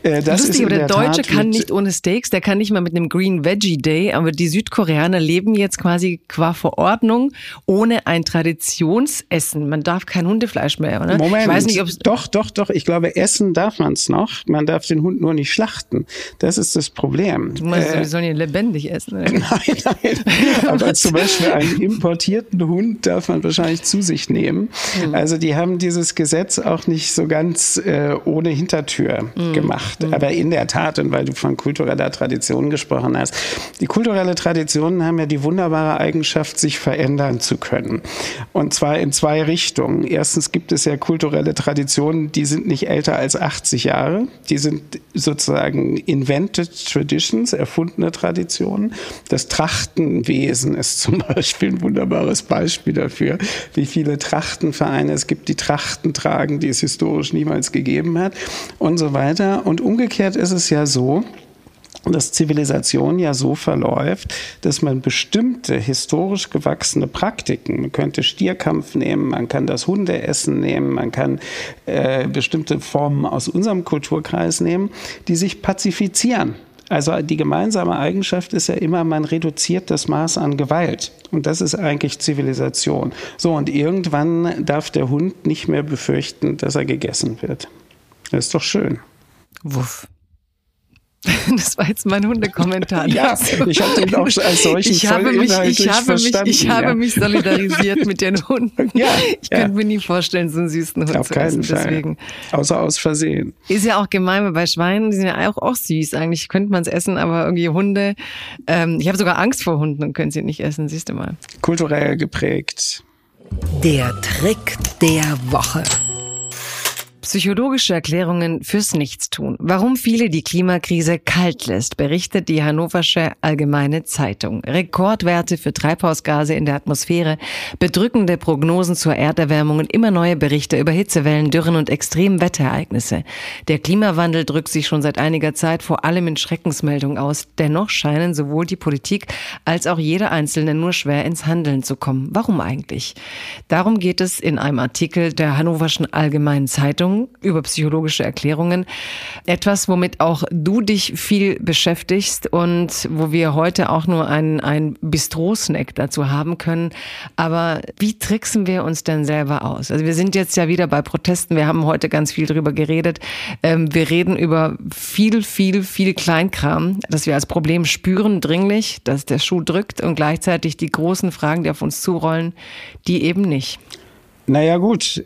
Äh, das Lustig, ist aber der, der Deutsche Tat kann nicht ohne Steaks, der kann nicht mal mit einem Green Veggie Day, aber die Südkoreaner leben jetzt quasi qua Verordnung ohne ein Traditionsessen. Man darf kein Hundefleisch mehr, oder? Moment, ich weiß nicht, ob's doch, doch, doch. Ich glaube, Essen essen darf man es noch, man darf den Hund nur nicht schlachten. Das ist das Problem. Du meinst, äh, wir sollen ihn lebendig essen? Oder? nein, nein. Aber zum Beispiel einen importierten Hund darf man wahrscheinlich zu sich nehmen. Mhm. Also die haben dieses Gesetz auch nicht so ganz äh, ohne Hintertür mhm. gemacht. Mhm. Aber in der Tat, und weil du von kultureller Tradition gesprochen hast, die kulturelle Traditionen haben ja die wunderbare Eigenschaft, sich verändern zu können. Und zwar in zwei Richtungen. Erstens gibt es ja kulturelle Traditionen, die sind nicht älter als 80 Jahre. Die sind sozusagen invented traditions, erfundene Traditionen. Das Trachtenwesen ist zum Beispiel ein wunderbares Beispiel dafür, wie viele Trachtenvereine es gibt, die Trachten tragen, die es historisch niemals gegeben hat und so weiter. Und umgekehrt ist es ja so, dass Zivilisation ja so verläuft, dass man bestimmte historisch gewachsene Praktiken, man könnte Stierkampf nehmen, man kann das Hundeessen nehmen, man kann äh, bestimmte Formen aus unserem Kulturkreis nehmen, die sich pazifizieren. Also die gemeinsame Eigenschaft ist ja immer, man reduziert das Maß an Gewalt. Und das ist eigentlich Zivilisation. So, und irgendwann darf der Hund nicht mehr befürchten, dass er gegessen wird. Das ist doch schön. Wuff. Das war jetzt mein Hundekommentar. ja, ich habe den auch als solchen ich habe mich, ich habe mich, ich ja. habe mich solidarisiert mit den Hunden. Ja, ich ja. könnte mir nie vorstellen, so einen süßen Hund Auf zu keinen essen. Fall. Deswegen. Außer aus Versehen. Ist ja auch gemein, weil bei Schweinen, die sind ja auch, auch süß. Eigentlich könnte man es essen, aber irgendwie Hunde. Ähm, ich habe sogar Angst vor Hunden und können sie nicht essen, siehst du mal. Kulturell geprägt. Der Trick der Woche. Psychologische Erklärungen fürs Nichtstun. Warum viele die Klimakrise kalt lässt, berichtet die Hannoversche Allgemeine Zeitung. Rekordwerte für Treibhausgase in der Atmosphäre, bedrückende Prognosen zur Erderwärmung und immer neue Berichte über Hitzewellen, Dürren und extremen Wetterereignisse. Der Klimawandel drückt sich schon seit einiger Zeit vor allem in Schreckensmeldungen aus. Dennoch scheinen sowohl die Politik als auch jeder Einzelne nur schwer ins Handeln zu kommen. Warum eigentlich? Darum geht es in einem Artikel der Hannoverschen Allgemeinen Zeitung über psychologische Erklärungen. Etwas, womit auch du dich viel beschäftigst und wo wir heute auch nur einen, einen Bistro-Snack dazu haben können. Aber wie tricksen wir uns denn selber aus? Also wir sind jetzt ja wieder bei Protesten. Wir haben heute ganz viel drüber geredet. Ähm, wir reden über viel, viel, viel Kleinkram, das wir als Problem spüren, dringlich, dass der Schuh drückt und gleichzeitig die großen Fragen, die auf uns zurollen, die eben nicht. Naja gut,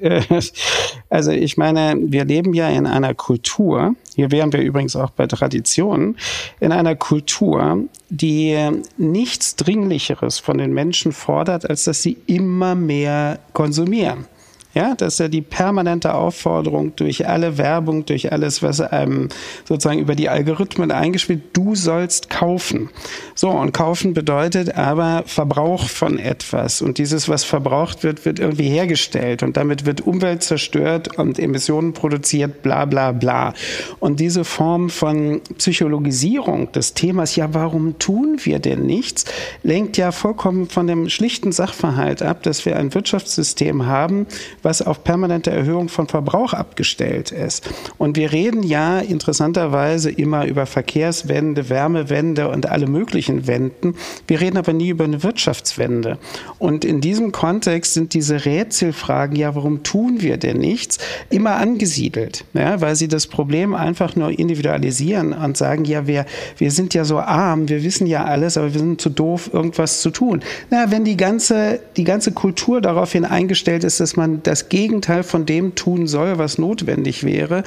also ich meine, wir leben ja in einer Kultur, hier wären wir übrigens auch bei Traditionen, in einer Kultur, die nichts Dringlicheres von den Menschen fordert, als dass sie immer mehr konsumieren. Ja, das ist ja die permanente Aufforderung durch alle Werbung, durch alles, was einem sozusagen über die Algorithmen eingespielt, du sollst kaufen. So, und kaufen bedeutet aber Verbrauch von etwas. Und dieses, was verbraucht wird, wird irgendwie hergestellt. Und damit wird Umwelt zerstört und Emissionen produziert, bla, bla, bla. Und diese Form von Psychologisierung des Themas, ja, warum tun wir denn nichts, lenkt ja vollkommen von dem schlichten Sachverhalt ab, dass wir ein Wirtschaftssystem haben, was auf permanente Erhöhung von Verbrauch abgestellt ist. Und wir reden ja interessanterweise immer über Verkehrswende, Wärmewende und alle möglichen Wenden. Wir reden aber nie über eine Wirtschaftswende. Und in diesem Kontext sind diese Rätselfragen, ja, warum tun wir denn nichts, immer angesiedelt, ja, weil sie das Problem einfach nur individualisieren und sagen, ja, wir, wir sind ja so arm, wir wissen ja alles, aber wir sind zu doof, irgendwas zu tun. Na, wenn die ganze, die ganze Kultur daraufhin eingestellt ist, dass man das Gegenteil von dem tun soll, was notwendig wäre,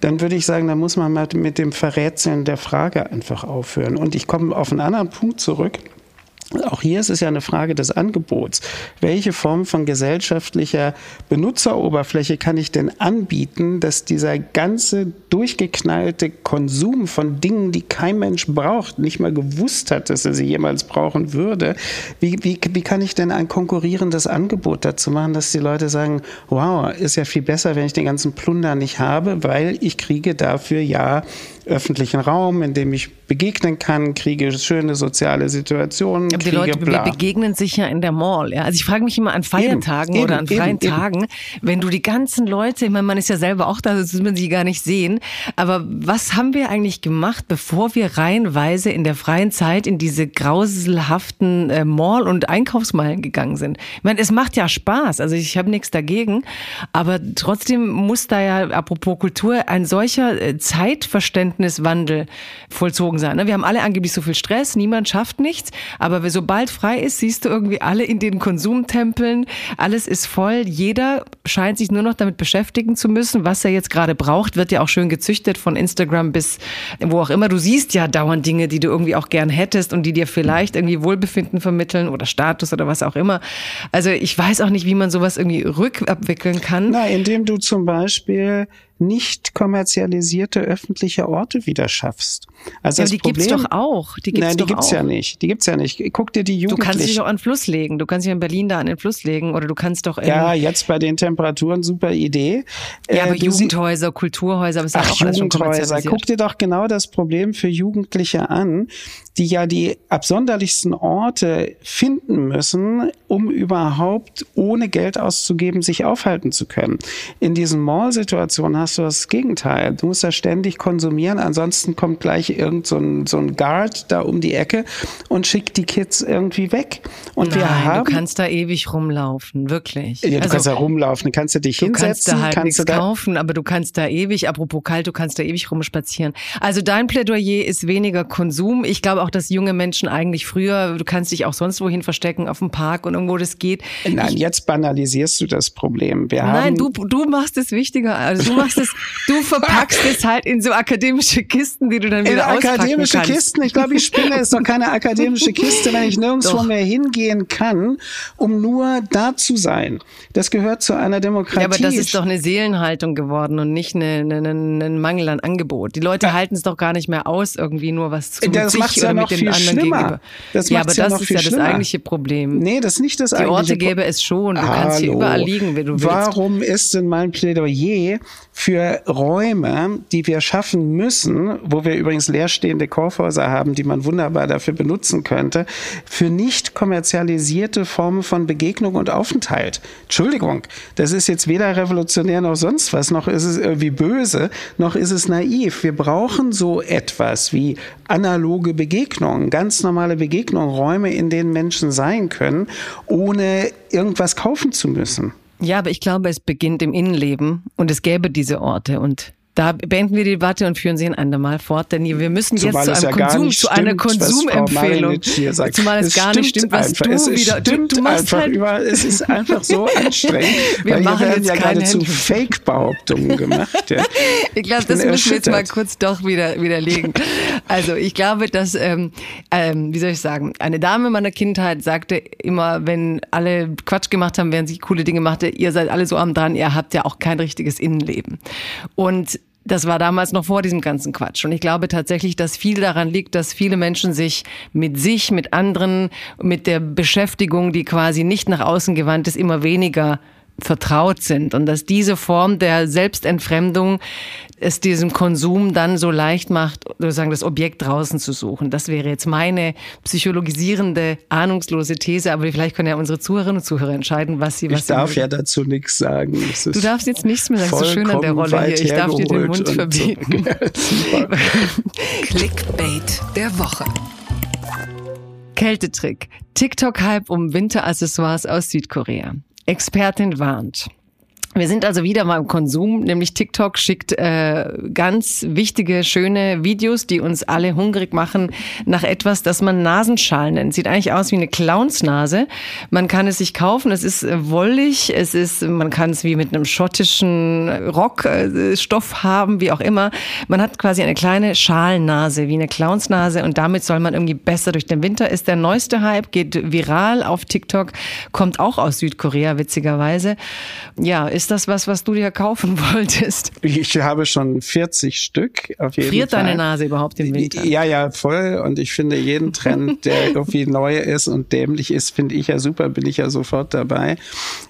dann würde ich sagen, da muss man mal mit dem Verrätseln der Frage einfach aufhören. Und ich komme auf einen anderen Punkt zurück. Auch hier ist es ja eine Frage des Angebots. Welche Form von gesellschaftlicher Benutzeroberfläche kann ich denn anbieten, dass dieser ganze durchgeknallte Konsum von Dingen, die kein Mensch braucht, nicht mal gewusst hat, dass er sie jemals brauchen würde, wie, wie, wie kann ich denn ein konkurrierendes Angebot dazu machen, dass die Leute sagen, wow, ist ja viel besser, wenn ich den ganzen Plunder nicht habe, weil ich kriege dafür ja öffentlichen Raum, in dem ich begegnen kann, kriege schöne soziale Situationen. Aber die Leute bla. begegnen sich ja in der Mall. Ja? Also ich frage mich immer an Feiertagen eben, oder an freien eben, Tagen, eben. wenn du die ganzen Leute, ich meine, man ist ja selber auch da, das muss man sie gar nicht sehen, aber was haben wir eigentlich gemacht, bevor wir reihenweise in der freien Zeit in diese grauselhaften äh, Mall- und Einkaufsmeilen gegangen sind? Ich meine, es macht ja Spaß, also ich habe nichts dagegen, aber trotzdem muss da ja, apropos Kultur, ein solcher äh, Zeitverständniswandel vollzogen sein. Ne? Wir haben alle angeblich so viel Stress, niemand schafft nichts, aber sobald frei ist, siehst du irgendwie alle in den Konsumtempeln, alles ist voll, jeder scheint sich nur noch damit beschäftigen zu müssen, was er jetzt gerade braucht, wird ja auch schön gezüchtet von Instagram bis wo auch immer. Du siehst ja dauernd Dinge, die du irgendwie auch gern hättest und die dir vielleicht irgendwie Wohlbefinden vermitteln oder Status oder was auch immer. Also ich weiß auch nicht, wie man sowas irgendwie rückabwickeln kann. Na, indem du zum Beispiel nicht kommerzialisierte öffentliche Orte wieder schaffst. Also ja, die Problem, gibt's doch auch. Die gibt's nein, die doch gibt's auch. ja nicht. Die gibt's ja nicht. Guck dir die Du Jugendlichen. kannst dich auch an den Fluss legen. Du kannst dich in Berlin da an den Fluss legen oder du kannst doch ja, jetzt bei den Temperaturen super Idee. ja, aber Äh, du sie- Jugendhäuser, Kulturhäuser, aber ist Ach, auch Jugendhäuser. Guck dir doch genau das Problem für Jugendliche an, die ja die absonderlichsten Orte finden müssen, um überhaupt ohne Geld auszugeben sich aufhalten zu können. In diesen Mall-Situationen hast du das Gegenteil. Du musst da ständig konsumieren, ansonsten kommt gleich irgend so ein, so ein Guard da um die Ecke und schickt die Kids irgendwie weg. Und wir Nein, haben du kannst da ewig rumlaufen, wirklich. ja, du Also, kannst da rumlaufen, du kannst du dich Du kannst hinsetzen, da halt kannst nichts du da kaufen, aber du kannst da ewig, apropos kalt, du kannst da ewig rumspazieren. Also dein Plädoyer ist weniger Konsum. Ich glaube auch, dass junge Menschen eigentlich früher, du kannst dich auch sonst wohin verstecken, auf dem Park und irgendwo das geht. Nein, jetzt banalisierst du das Problem. Wir haben Nein, du, du machst es wichtiger. Also du machst es, du verpackst es halt in so akademische Kisten, die du dann in wieder auspacken akademische kannst. Kisten. Ich glaube, ich spinne ist doch keine akademische Kiste, wenn ich nirgendwo mehr hingehen kann, um nur da zu sein. Das gehört zu einer Demokratie. Ja, aber das ist doch eine Seelenhaltung geworden und nicht eine, eine, eine, ein Mangel an Angebot. Die Leute halten es doch gar nicht mehr aus, irgendwie nur was zu Das mit sich ja oder noch mit den anderen schlimmer. gegenüber. Das ja, aber ja das ist ja das schlimmer. eigentliche Problem. Nee, das ist nicht das Die eigentliche Orte Pro- gäbe es schon. Du kannst hier Hallo. überall liegen, wenn du willst. Warum ist denn mein Plädoyer für Räume, die wir schaffen müssen, wo wir übrigens leerstehende Kaufhäuser haben, die man wunderbar dafür benutzen könnte, für nicht kommerzialisierte Formen von Begegnung und Aufenthalt? Entschuldigung, das ist jetzt weder revolutionär noch sonst was, noch ist es irgendwie böse, noch ist es naiv. Wir brauchen so etwas wie analoge Begegnungen, ganz normale Begegnungen, Räume, in denen Menschen sein können, ohne irgendwas kaufen zu müssen. Ja, aber ich glaube, es beginnt im Innenleben und es gäbe diese Orte und da beenden wir die Debatte und führen sie ein andermal fort, denn wir müssen Zumal jetzt zu ja einem gar Konsum, zu einer stimmt, Konsumempfehlung. Zumal es, Es gar nicht stimmt was einfach. du es wieder. stimmt du, du machst einfach halt, über, es ist einfach so anstrengend, Wir weil machen hier werden jetzt ja geradezu. Fake-Behauptungen gemacht. Ja. Ich glaube, das müssen wir jetzt mal kurz doch wieder widerlegen. Also ich glaube, dass, ähm, ähm, wie soll ich sagen, eine Dame meiner Kindheit sagte immer, wenn alle Quatsch gemacht haben, während sie coole Dinge machte, ihr seid alle so am dran, ihr habt ja auch kein richtiges Innenleben. Und das war damals noch vor diesem ganzen Quatsch. Und ich glaube tatsächlich, dass viel daran liegt, dass viele Menschen sich mit sich, mit anderen, mit der Beschäftigung, die quasi nicht nach außen gewandt ist, immer weniger vertraut sind und dass diese Form der Selbstentfremdung es diesem Konsum dann so leicht macht, sozusagen das Objekt draußen zu suchen. Das wäre jetzt meine psychologisierende, ahnungslose These, aber vielleicht können ja unsere Zuhörerinnen und Zuhörer entscheiden, was sie, was Ich darf ja dazu nichts sagen. Du darfst jetzt nichts mehr sagen, das ist so schön an der Rolle hier. Ich darf dir den Mund und verbieten. So. Clickbait der Woche. Kältetrick. TikTok-Hype um Winteraccessoires aus Südkorea. Expertin warnt. Wir sind also wieder mal im Konsum, nämlich TikTok schickt äh, ganz wichtige, schöne Videos, die uns alle hungrig machen nach etwas, das man Nasenschal nennt. Sieht eigentlich aus wie eine Clownsnase. Man kann es sich kaufen, es ist äh, wollig, es ist, man kann es wie mit einem schottischen Rockstoff äh, haben, wie auch immer. Man hat quasi eine kleine Schalnase, wie eine Clownsnase und damit soll man irgendwie besser durch den Winter. Ist der neueste Hype, geht viral auf TikTok, kommt auch aus Südkorea, witzigerweise. Ja, ist das was, was du dir kaufen wolltest? Ich habe schon 40 Stück auf jeden Friert Fall. deine Nase überhaupt im Winter? Ja, ja, voll. Und ich finde jeden Trend, der irgendwie neu ist und dämlich ist, finde ich ja super, bin ich ja sofort dabei.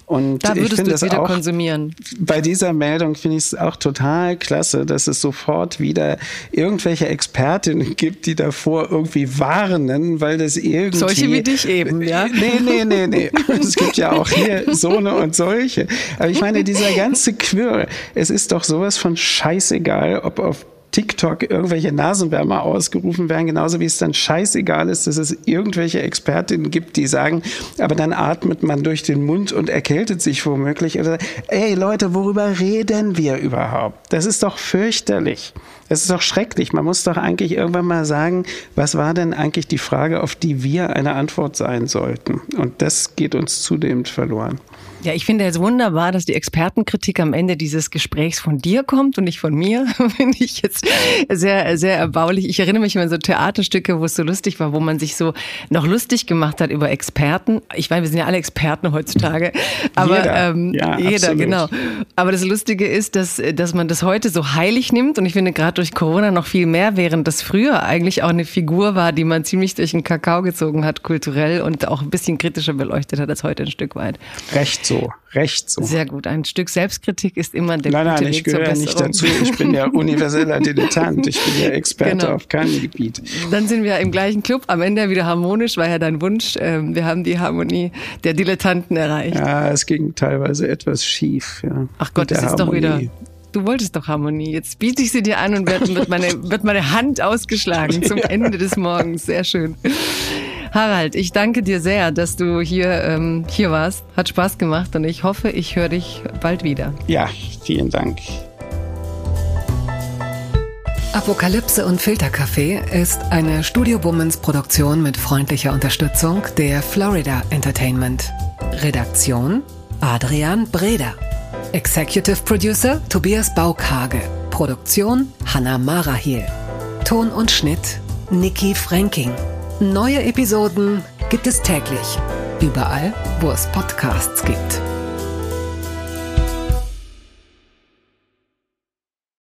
Und Da ich würdest finde du es wieder auch, konsumieren. bei dieser Meldung finde ich es auch total klasse, dass es sofort wieder irgendwelche Expertinnen gibt, die davor irgendwie warnen, weil das irgendwie... Solche wie dich eben, ja? Nee, nee, nee, nee. Es gibt ja auch hier so eine und solche. Aber ich meine, dieser ganze Quirl, es ist doch sowas von scheißegal, ob auf TikTok irgendwelche Nasenwärmer ausgerufen werden, genauso wie es dann scheißegal ist, dass es irgendwelche Expertinnen gibt, die sagen, aber dann atmet man durch den Mund und erkältet sich womöglich. Oder, ey Leute, worüber reden wir überhaupt? Das ist doch fürchterlich. Das ist doch schrecklich. Man muss doch eigentlich irgendwann mal sagen, was war denn eigentlich die Frage, auf die wir eine Antwort sein sollten? Und das geht uns zunehmend verloren. Ja, ich finde es wunderbar, dass die Expertenkritik am Ende dieses Gesprächs von dir kommt und nicht von mir. finde ich jetzt sehr, sehr erbaulich. Ich erinnere mich an so Theaterstücke, wo es so lustig war, wo man sich so noch lustig gemacht hat über Experten. Ich meine, wir sind ja alle Experten heutzutage. Aber jeder, ähm, ja, jeder absolut. genau. Aber das Lustige ist, dass, dass man das heute so heilig nimmt. Und ich finde gerade durch Corona noch viel mehr, während das früher eigentlich auch eine Figur war, die man ziemlich durch den Kakao gezogen hat, kulturell und auch ein bisschen kritischer beleuchtet hat als heute ein Stück weit. Recht so, recht so. Sehr gut. Ein Stück Selbstkritik ist immer der Nein, gute nein, Weg ich gehöre nicht dazu. Ich bin ja universeller Dilettant. Ich bin ja Experte Genau. auf keinem Gebiet. Dann sind wir im gleichen Club. Am Ende wieder harmonisch, war ja dein Wunsch. Ähm, Wir haben die Harmonie der Dilettanten erreicht. Ja, es ging teilweise etwas schief. Ja, Ach Gott, das ist doch wieder. Harmonie. Du wolltest doch Harmonie. Jetzt biete ich sie dir an und wird, meine, wird meine Hand ausgeschlagen zum Ende des Morgens. Sehr schön. Harald, ich danke dir sehr, dass du hier, ähm, hier warst. Hat Spaß gemacht und ich hoffe, ich höre dich bald wieder. Ja, vielen Dank. Apokalypse und Filterkaffee ist eine Studio Bummens Produktion mit freundlicher Unterstützung der Florida Entertainment. Redaktion Adrian Breder. Executive Producer Tobias Baukage. Produktion Hanna Marahiel. Ton und Schnitt Niki Franking. Neue Episoden gibt es täglich. Überall, wo es Podcasts gibt.